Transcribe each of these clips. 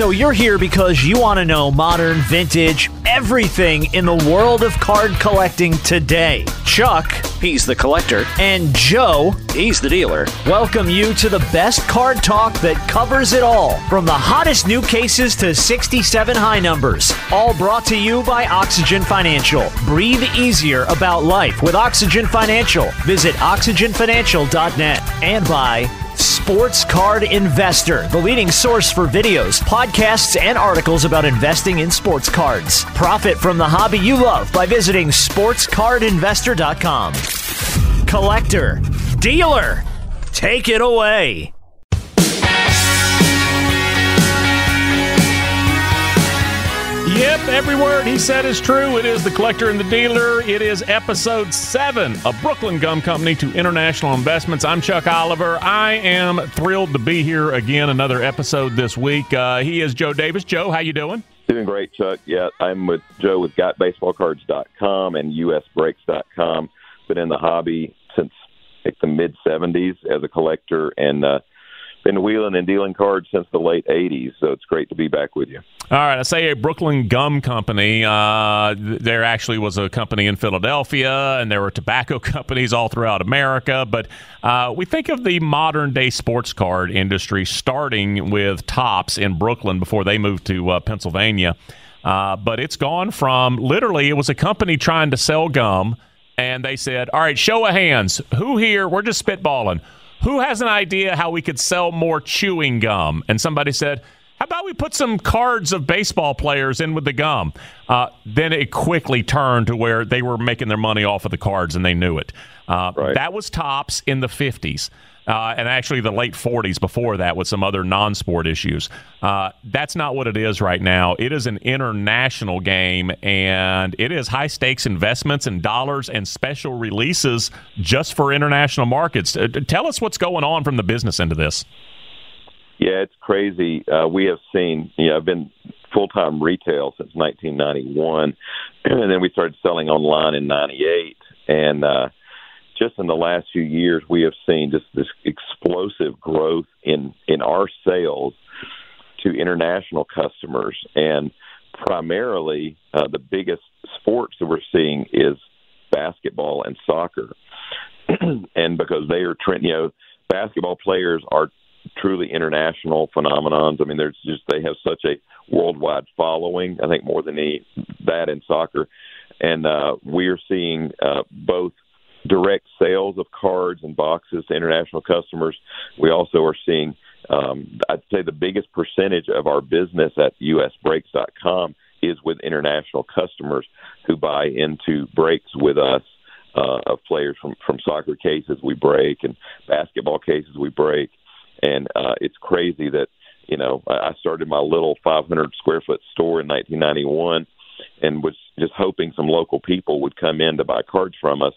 So you're here because you want to know modern, vintage, everything in the world of card collecting today. Chuck, he's the collector, and Joe, he's the dealer. Welcome you to the best card talk that covers it all, from the hottest new cases to 67 high numbers. All brought to you by Oxygen Financial. Breathe easier about life with Oxygen Financial. Visit oxygenfinancial.net and by Sports Card Investor, the leading source for videos, podcasts, and articles about investing in sports cards. Profit from the hobby you love by visiting sportscardinvestor.com. Collector, dealer, take it away. Yep, every word he said is true. It is the collector and the dealer. It is episode seven of Brooklyn Gum Company to International Investments. I'm Chuck Oliver. I am thrilled to be here again. Another episode this week. Uh, he is Joe Davis. Joe, how you doing? Doing great, Chuck. Yeah, I'm with Joe with GotBaseballCards.com and USBreaks.com. Been in the hobby since like the mid '70s as a collector, and uh, been wheeling and dealing cards since the late 80s, so it's great to be back with you. All right, I say a Brooklyn Gum Company. Uh, there actually was a company in Philadelphia, and there were tobacco companies all throughout America. But uh, we think of the modern day sports card industry starting with Topps in Brooklyn before they moved to uh, Pennsylvania. Uh, but it's gone from literally, it was a company trying to sell gum, and they said, All right, show of hands. Who here? We're just spitballing who has an idea how we could sell more chewing gum? And somebody said, how about we put some cards of baseball players in with the gum? Uh, then it quickly turned to where they were making their money off of the cards and they knew it. Uh, right. That was Topps in the 50s uh, and actually the late 40s before that with some other non sport issues. Uh, that's not what it is right now. It is an international game, and it is high stakes investments and dollars and special releases just for international markets. Uh, tell us what's going on from the business end of this. Yeah, it's crazy. Uh, we have seen, you know, I've been full time retail since 1991, and then we started selling online in 98. And, uh, just in the last few years, we have seen just this explosive growth in in our sales to international customers, and primarily uh, the biggest sports that we're seeing is basketball and soccer, and because they are trend, you know, basketball players are truly international phenomenons. I mean, there's just they have such a worldwide following. I think more than any that in soccer, and uh, we are seeing uh, both direct sales of cards and boxes to international customers. We also are seeing, um, I'd say, the biggest percentage of our business at usbreaks.com is with international customers who buy into breaks with us uh, of players from from soccer cases we break and basketball cases we break, and uh, it's crazy that you know I started my little 500 square foot store in 1991 and was just hoping some local people would come in to buy cards from us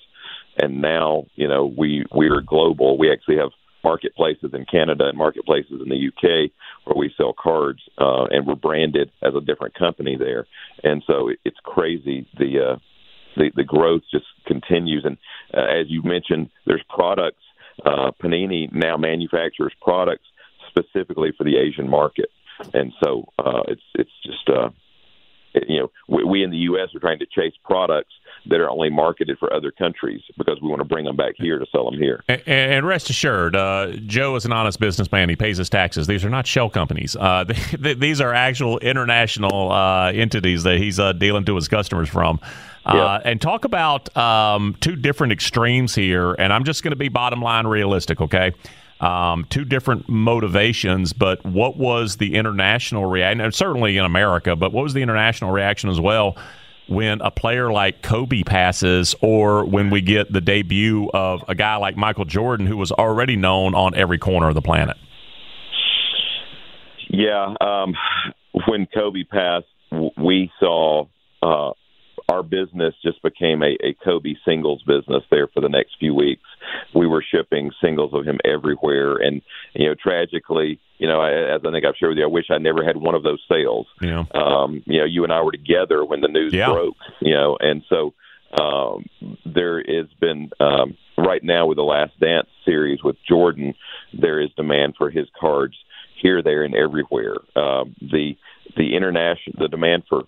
and now you know we we are global. We actually have marketplaces in Canada and marketplaces in the UK where we sell cards, uh, and we're branded as a different company there. And so it's crazy the uh, the, the growth just continues. And uh, as you mentioned, there's products. Uh, Panini now manufactures products specifically for the Asian market, and so uh, it's it's just uh, you know, we, we in the U.S. are trying to chase products that are only marketed for other countries because we want to bring them back here to sell them here. And, and rest assured, uh, Joe is an honest businessman. He pays his taxes. These are not shell companies. Uh, they, these are actual international uh, entities that he's uh, dealing to his customers from. Uh, and talk about um, two different extremes here. And I'm just going to be bottom line realistic, okay? Um, two different motivations, but what was the international reaction? Certainly in America, but what was the international reaction as well when a player like Kobe passes, or when we get the debut of a guy like Michael Jordan, who was already known on every corner of the planet? Yeah, um, when Kobe passed, we saw our business just became a, a Kobe singles business there for the next few weeks. We were shipping singles of him everywhere, and you know, tragically, you know, I, as I think I've shared with you, I wish I never had one of those sales. Yeah. Um, you know, you and I were together when the news yeah. broke. You know, and so um, there has been um, right now with the Last Dance series with Jordan, there is demand for his cards here, there, and everywhere. Um, the the international the demand for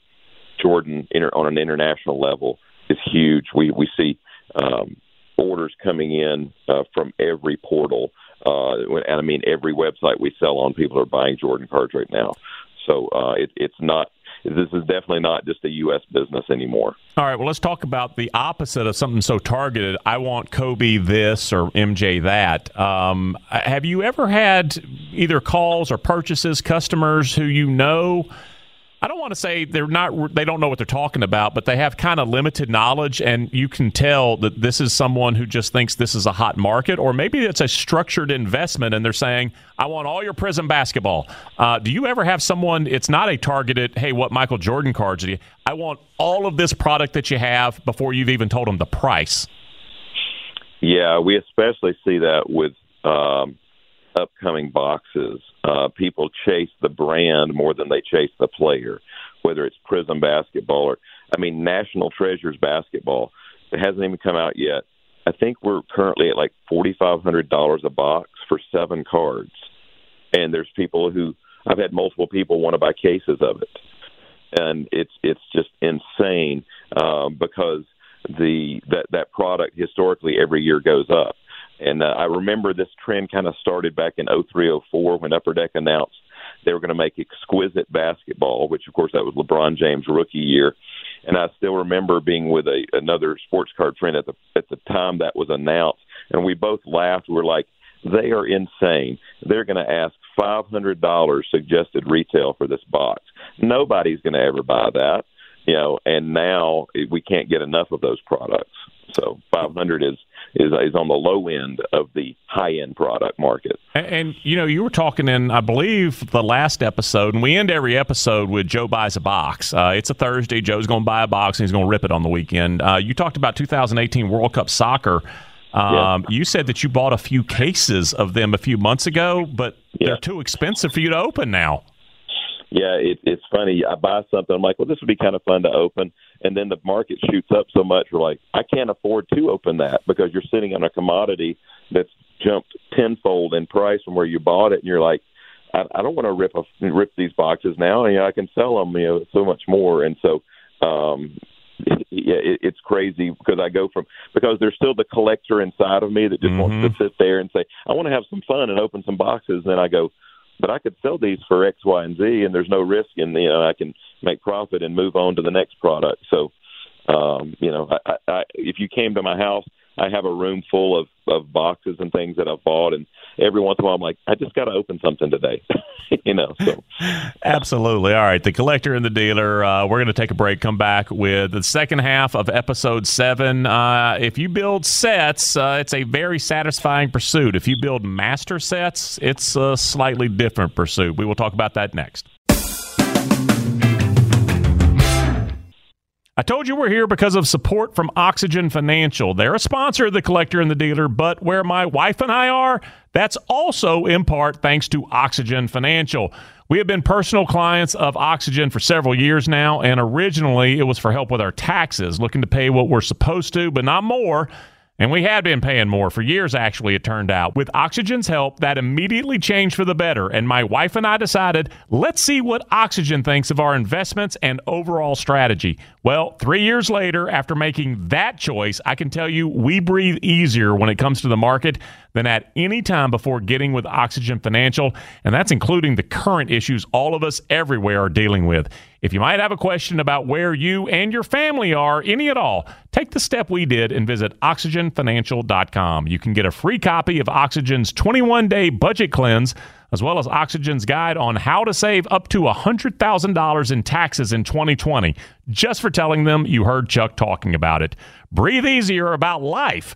Jordan inter, on an international level is huge. We we see um, orders coming in uh, from every portal, uh, and I mean every website we sell on. People are buying Jordan cards right now, so uh, it, it's not. This is definitely not just a U.S. business anymore. All right, well, let's talk about the opposite of something so targeted. I want Kobe this or MJ that. Um, have you ever had either calls or purchases, customers who you know? I don't want to say they're not they don't know what they're talking about, but they have kind of limited knowledge and you can tell that this is someone who just thinks this is a hot market or maybe it's a structured investment and they're saying, "I want all your Prizm basketball." Uh, do you ever have someone it's not a targeted, "Hey, what Michael Jordan cards do you? I want all of this product that you have before you've even told them the price." Yeah, we especially see that with um, upcoming boxes. Uh, people chase the brand more than they chase the player, whether it's Prizm basketball or, I mean, National Treasures basketball. It hasn't even come out yet. I think we're currently at like forty five hundred dollars a box for seven cards, and there's people who I've had multiple people want to buy cases of it, and it's it's just insane um, because the that that product historically every year goes up. And uh, I remember this trend kind of started back in 0304 when Upper Deck announced they were going to make exquisite basketball, which of course that was LeBron James' rookie year. And I still remember being with a another sports card friend at the at the time that was announced, and we both laughed. We we're like, they are insane. They're going to ask five hundred dollars suggested retail for this box. Nobody's going to ever buy that, you know. And now we can't get enough of those products. So 500 is is is on the low end of the high end product market. And, and, you know, you were talking in, I believe, the last episode, and we end every episode with Joe buys a box. Uh, it's a Thursday. Joe's going to buy a box, and he's going to rip it on the weekend. Uh, you talked about 2018 World Cup soccer. Um, yeah. You said that you bought a few cases of them a few months ago, but yeah. they're too expensive for you to open now. Yeah, it, it's funny. I buy something, I'm like, well, this would be kind of fun to open and then the market shoots up so much we're like i can't afford to open that because you're sitting on a commodity that's jumped tenfold in price from where you bought it and you're like i, I don't want to rip a, rip these boxes now you know i can sell them you know so much more and so um yeah, it, it's crazy because I go from because there's still the collector inside of me that just mm-hmm. wants to sit there and say I want to have some fun and open some boxes. And then I go, but I could sell these for X, Y, and Z, and there's no risk, and you know I can make profit and move on to the next product. So, um, you know, I, I, if you came to my house, I have a room full of of boxes and things that I've bought, and every once in a while I'm like, I just got to open something today, you know. So, absolutely. All right, the collector and the dealer. Uh, we're going to take a break. Come back with the second half of episode seven. Uh, if you build sets, uh, it's a very satisfying pursuit. If you build master sets, it's a slightly different pursuit. We will talk about that next. I told you we're here because of support from Oxygen Financial. They're a sponsor of the collector and the dealer, but where my wife and I are, that's also in part thanks to Oxygen Financial. We have been personal clients of Oxygen for several years now, and originally it was for help with our taxes, looking to pay what we're supposed to, but not more. And we had been paying more for years, actually, it turned out. With Oxygen's help, that immediately changed for the better. And my wife and I decided, let's see what Oxygen thinks of our investments and overall strategy. Well, three years later, after making that choice, I can tell you we breathe easier when it comes to the market than at any time before getting with Oxygen Financial. And that's including the current issues all of us everywhere are dealing with. If you might have a question about where you and your family are, any at all, take the step we did and visit oxygenfinancial.com. You can get a free copy of Oxygen's 21 day budget cleanse, as well as Oxygen's guide on how to save up to $100,000 in taxes in 2020, just for telling them you heard Chuck talking about it. Breathe easier about life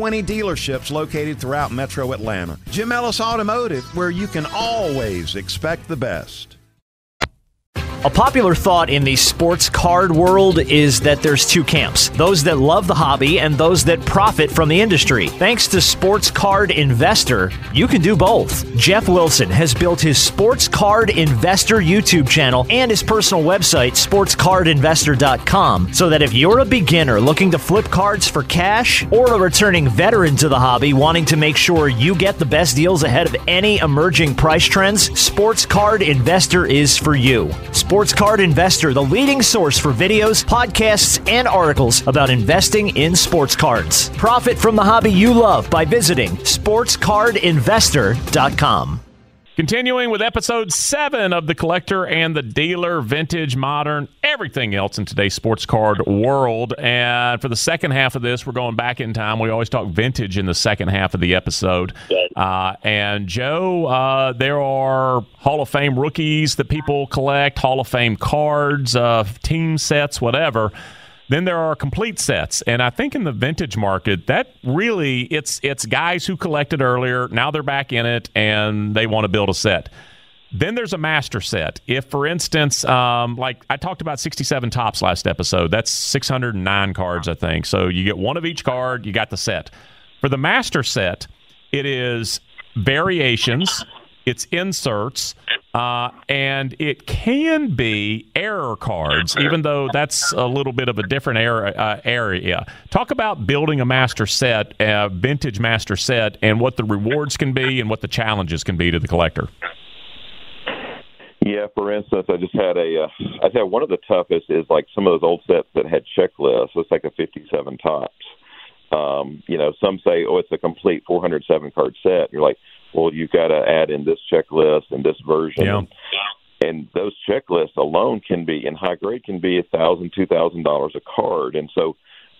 20 dealerships located throughout metro Atlanta. Jim Ellis Automotive, where you can always expect the best. A popular thought in the sports card world is that there's two camps those that love the hobby and those that profit from the industry. Thanks to Sports Card Investor, you can do both. Jeff Wilson has built his Sports Card Investor YouTube channel and his personal website, sportscardinvestor.com, so that if you're a beginner looking to flip cards for cash or a returning veteran to the hobby wanting to make sure you get the best deals ahead of any emerging price trends, Sports Card Investor is for you. Sports Card Investor, the leading source for videos, podcasts, and articles about investing in sports cards. Profit from the hobby you love by visiting sportscardinvestor.com. Continuing with episode seven of The Collector and the Dealer, Vintage, Modern, everything else in today's sports card world. And for the second half of this, we're going back in time. We always talk vintage in the second half of the episode. Uh, and Joe, uh, there are Hall of Fame rookies that people collect, Hall of Fame cards, uh, team sets, whatever. Then there are complete sets, and I think in the vintage market, that really it's it's guys who collected earlier. Now they're back in it, and they want to build a set. Then there's a master set. If, for instance, um, like I talked about 67 Topps last episode, that's 609 cards, I think. So you get one of each card, you got the set. For the master set, it is variations, it's inserts, uh, and it can be error cards, even though that's a little bit of a different era, uh, area. Talk about building a master set, a vintage master set, and what the rewards can be and what the challenges can be to the collector. Yeah, for instance, I just had a. Uh, I said one of the toughest is like some of those old sets that had checklists. It's like a 57 Topps. Um, you know, some say, oh, it's a complete 407 card set. You're like, well, you've got to add in this checklist and this version. Yeah. And those checklists alone can be in high grade can be a thousand, two thousand dollars a card. And so,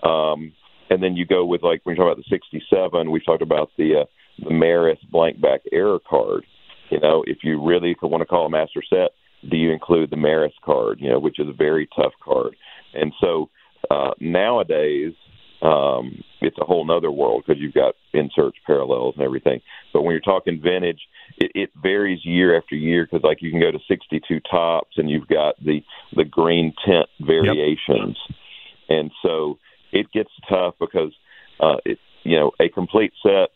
um, and then you go with like when you talk about the 67, we talked about the uh, the Maris blank back error card. You know, if you really want to call a master set, do you include the Maris card? You know, which is a very tough card. And so uh, nowadays, um, it's a whole nother world because you've got inserts, parallels, and everything. But when you're talking vintage, it, it varies year after year because like you can go to 62 Topps and you've got the the green tint variations, yep. and so it gets tough because uh, it you know a complete set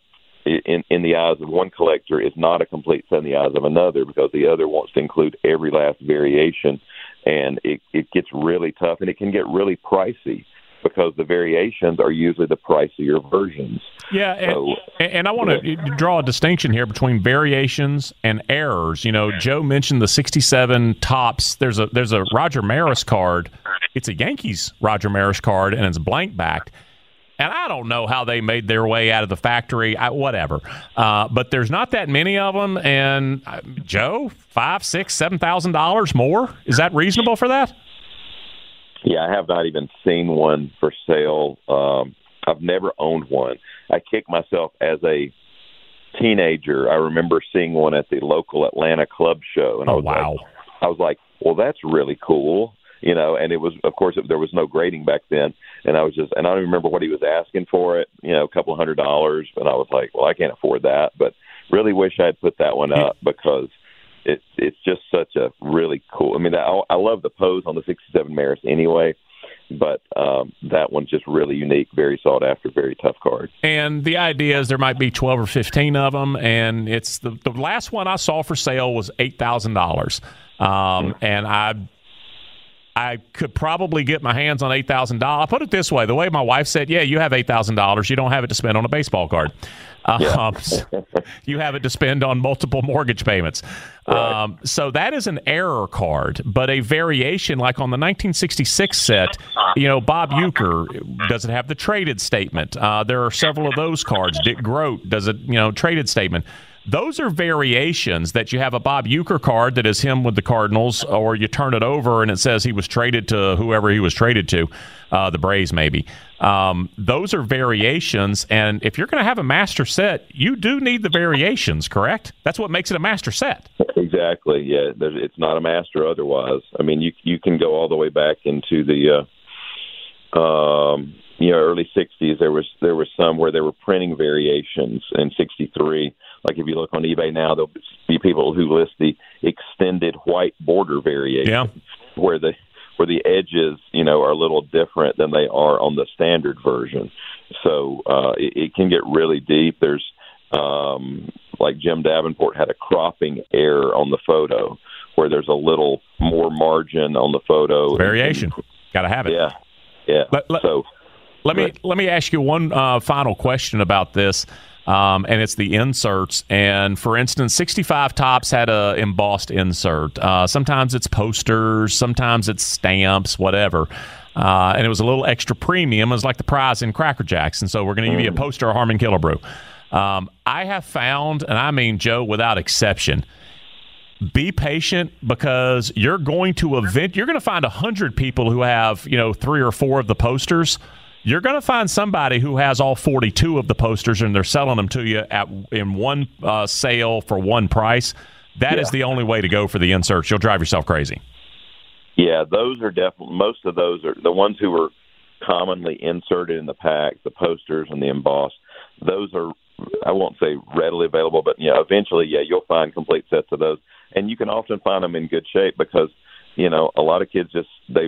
in in the eyes of one collector is not a complete set in the eyes of another because the other wants to include every last variation, and it it gets really tough and it can get really pricey because the variations are usually the pricier versions. Yeah, and, so, and I want to draw a distinction here between variations and errors. You know, Joe mentioned the 67 Topps. There's a there's a Roger Maris card. It's a Yankees Roger Maris card, and it's blank backed. And I don't know how they made their way out of the factory, I, whatever. Uh, but there's not that many of them. And uh, Joe, five, six, seven thousand dollars more. Is that reasonable for that? Yeah, I have not even seen one for sale. Um, I've never owned one. I kick myself as a teenager, I remember seeing one at the local Atlanta club show, and I Oh, was wow. like, I was like, well, that's really cool, you know. And it was, of course, there was no grading back then, and I was just, and I don't even remember what he was asking for it, you know, a couple hundred dollars, and I was like, well, I can't afford that, but really wish I'd put that one up because it's it's just such a really cool. I mean, I, I love the pose on the '67 Maris anyway, but um, that one's just really unique, very sought after, very tough card. And the idea is there might be 12 or 15 of them. And it's the, the last one I saw for sale was $8,000. Um, and I I could probably get my hands on eight thousand dollars. I'll put it this way: the way my wife said, "Yeah, you have eight thousand dollars. You don't have it to spend on a baseball card. Um, you have it to spend on multiple mortgage payments." Um, so that is an error card, but a variation like on the 1966 set. You know, Bob Uecker doesn't have the traded statement. Uh, there are several of those cards. Dick Groat does a you know traded statement. Those are variations that you have a Bob Uecker card that is him with the Cardinals, or you turn it over and it says he was traded to whoever he was traded to, uh, the Braves maybe. Um, those are variations, and if you're going to have a master set, you do need the variations, correct? That's what makes it a master set. Exactly. Yeah, it's not a master otherwise. I mean, you you can go all the way back into the uh, um, you know early '60s. There was there was some where they were printing variations in '63. Like if you look on eBay now, there'll be people who list the extended white border variation, Yeah. where the where the edges, you know, are a little different than they are on the standard version. So uh, it, it can get really deep. There's um, like Jim Davenport had a cropping error on the photo where there's a little more margin on the photo. Variation, got to have it. Yeah, yeah. Let- let- so Let me let me ask you one uh, final question about this, um, and it's the inserts. And for instance, 65 Topps had a embossed insert. Uh, sometimes it's posters, sometimes it's stamps, whatever. Uh, and it was a little extra premium. It was like the prize in Cracker Jacks. And so we're going to give you a poster of Harmon Killebrew. Um, I have found, and I mean Joe, without exception, be patient because you're going to event you're going to find a hundred people who have you know three or four of the posters you're going to find somebody who has all 42 of the posters and they're selling them to you at in one uh, sale for one price That is Yeah. the only way to go for the inserts you'll drive yourself crazy Yeah, those are definitely most of those are the ones who were commonly inserted in the pack, the posters and the embossed. Those are I won't say readily available, but yeah, eventually, yeah, you'll find complete sets of those, and you can often find them in good shape because you know a lot of kids just they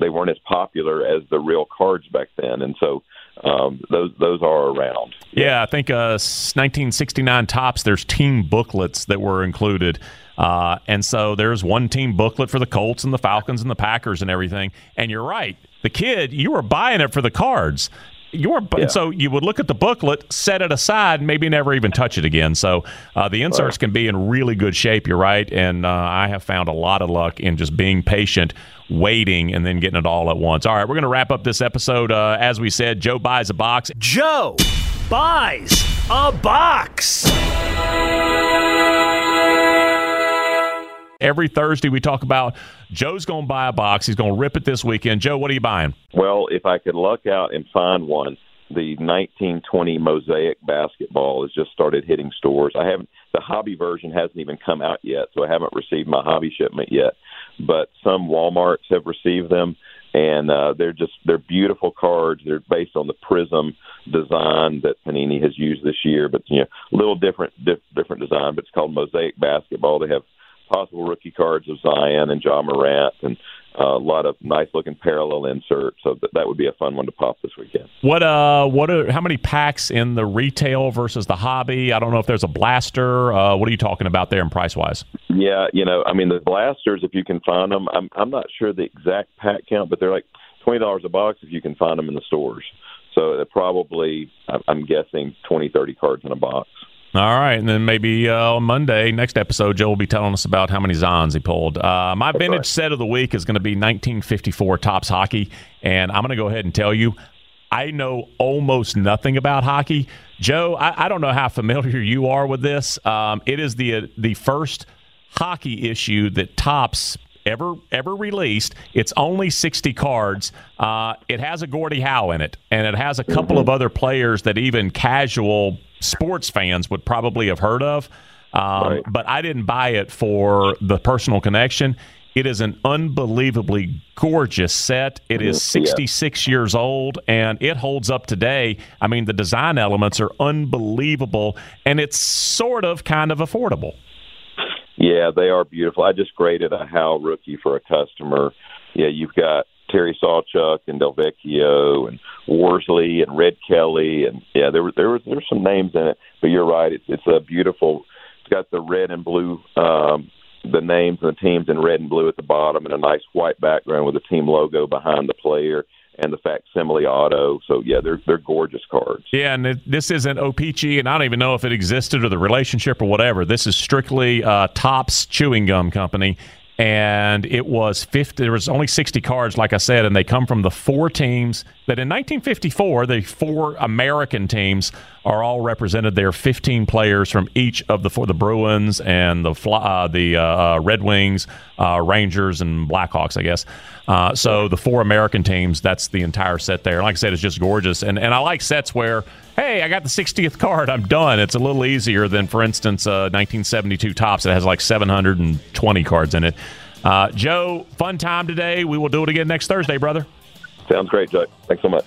they weren't as popular as the real cards back then, and so um, those those are around. Yeah, I think uh, 1969 Topps. There's team booklets that were included, uh, and so there's one team booklet for the Colts and the Falcons and the Packers and everything. And you're right, the kid, you were buying it for the cards. You were, bu- Yeah. so you would look at the booklet, set it aside, maybe never even touch it again. So uh, the inserts can be in really good shape. You're right, and uh, I have found a lot of luck in just being patient, waiting, and then getting it all at once. All right, we're going to wrap up this episode. Uh, as we said, Joe buys a box. Joe buys a box. Every Thursday, we talk about Joe's going to buy a box. He's going to rip it this weekend. Joe, what are you buying? Well, if I could luck out and find one, the 1920 Mosaic basketball has just started hitting stores. I haven't the hobby version hasn't even come out yet, so I haven't received my hobby shipment yet. But some WalMarts have received them, and uh, they're just they're beautiful cards. They're based on the Prizm design that Panini has used this year, but you know, a little different dif- different design. But it's called Mosaic basketball. They have possible rookie cards of Zion and Ja Morant, and uh, a lot of nice looking parallel inserts. So that, that would be a fun one to pop this weekend. What uh what are how many packs in the retail versus the hobby? I don't know if there's a blaster. Uh, what are you talking about there in price wise? Yeah, you know, I mean the blasters if you can find them. I'm I'm not sure the exact pack count, but they're like twenty dollars a box if you can find them in the stores. So they're probably I'm- I'm guessing twenty thirty cards in a box. All right, and then maybe uh, on Monday, next episode, Joe will be telling us about how many Zons he pulled. Uh, my vintage right. set of the week is going to be 1954 Topps Hockey, and I'm going to go ahead and tell you, I know almost nothing about hockey. Joe, I, I don't know how familiar you are with this. Um, it is the the first hockey issue that Topps ever ever released. It's only 60 cards. Uh, it has a Gordie Howe in it, and it has a couple of other players that even casual sports fans would probably have heard of. Um, Right. But I didn't buy it for the personal connection. It is an unbelievably gorgeous set. It is Mhm, yeah. 66 years old and it holds up today. I mean, the design elements are unbelievable and it's sort of kind of affordable. Yeah, they are beautiful. I just graded a Howe rookie for a customer. Yeah, you've got Terry Sawchuk and Delvecchio and Worsley and Red Kelly and yeah, there were there was there's some names in it, but you're right. It's it's a beautiful. It's got the red and blue, um, the names and the teams in red and blue at the bottom, and a nice white background with the team logo behind the player and the facsimile auto. So yeah, they're they're gorgeous cards. Yeah, and it, this isn't O-Pee-Chee, and I don't even know if it existed or the relationship or whatever. This is strictly uh, Topps Chewing Gum Company, and it was 50. There was only 60 cards, like I said, and they come from the four teams that in 1954, the four American teams are all represented. There are 15 players from each of the four, the Bruins and the uh, the uh, uh, Red Wings, uh, Rangers, and Blackhawks, I guess. Uh, so the four American teams, that's the entire set there. Like I said, it's just gorgeous, and and I like sets where hey, I got the 60th card, I'm done. It's a little easier than, for instance, uh, 1972 Topps. It has like 720 cards in it. Uh, Joe, fun time today. We will do it again next Thursday, brother. Sounds great, Joe. Thanks so much.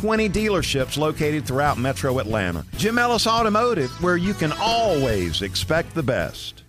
20 dealerships located throughout metro Atlanta. Jim Ellis Automotive, where you can always expect the best.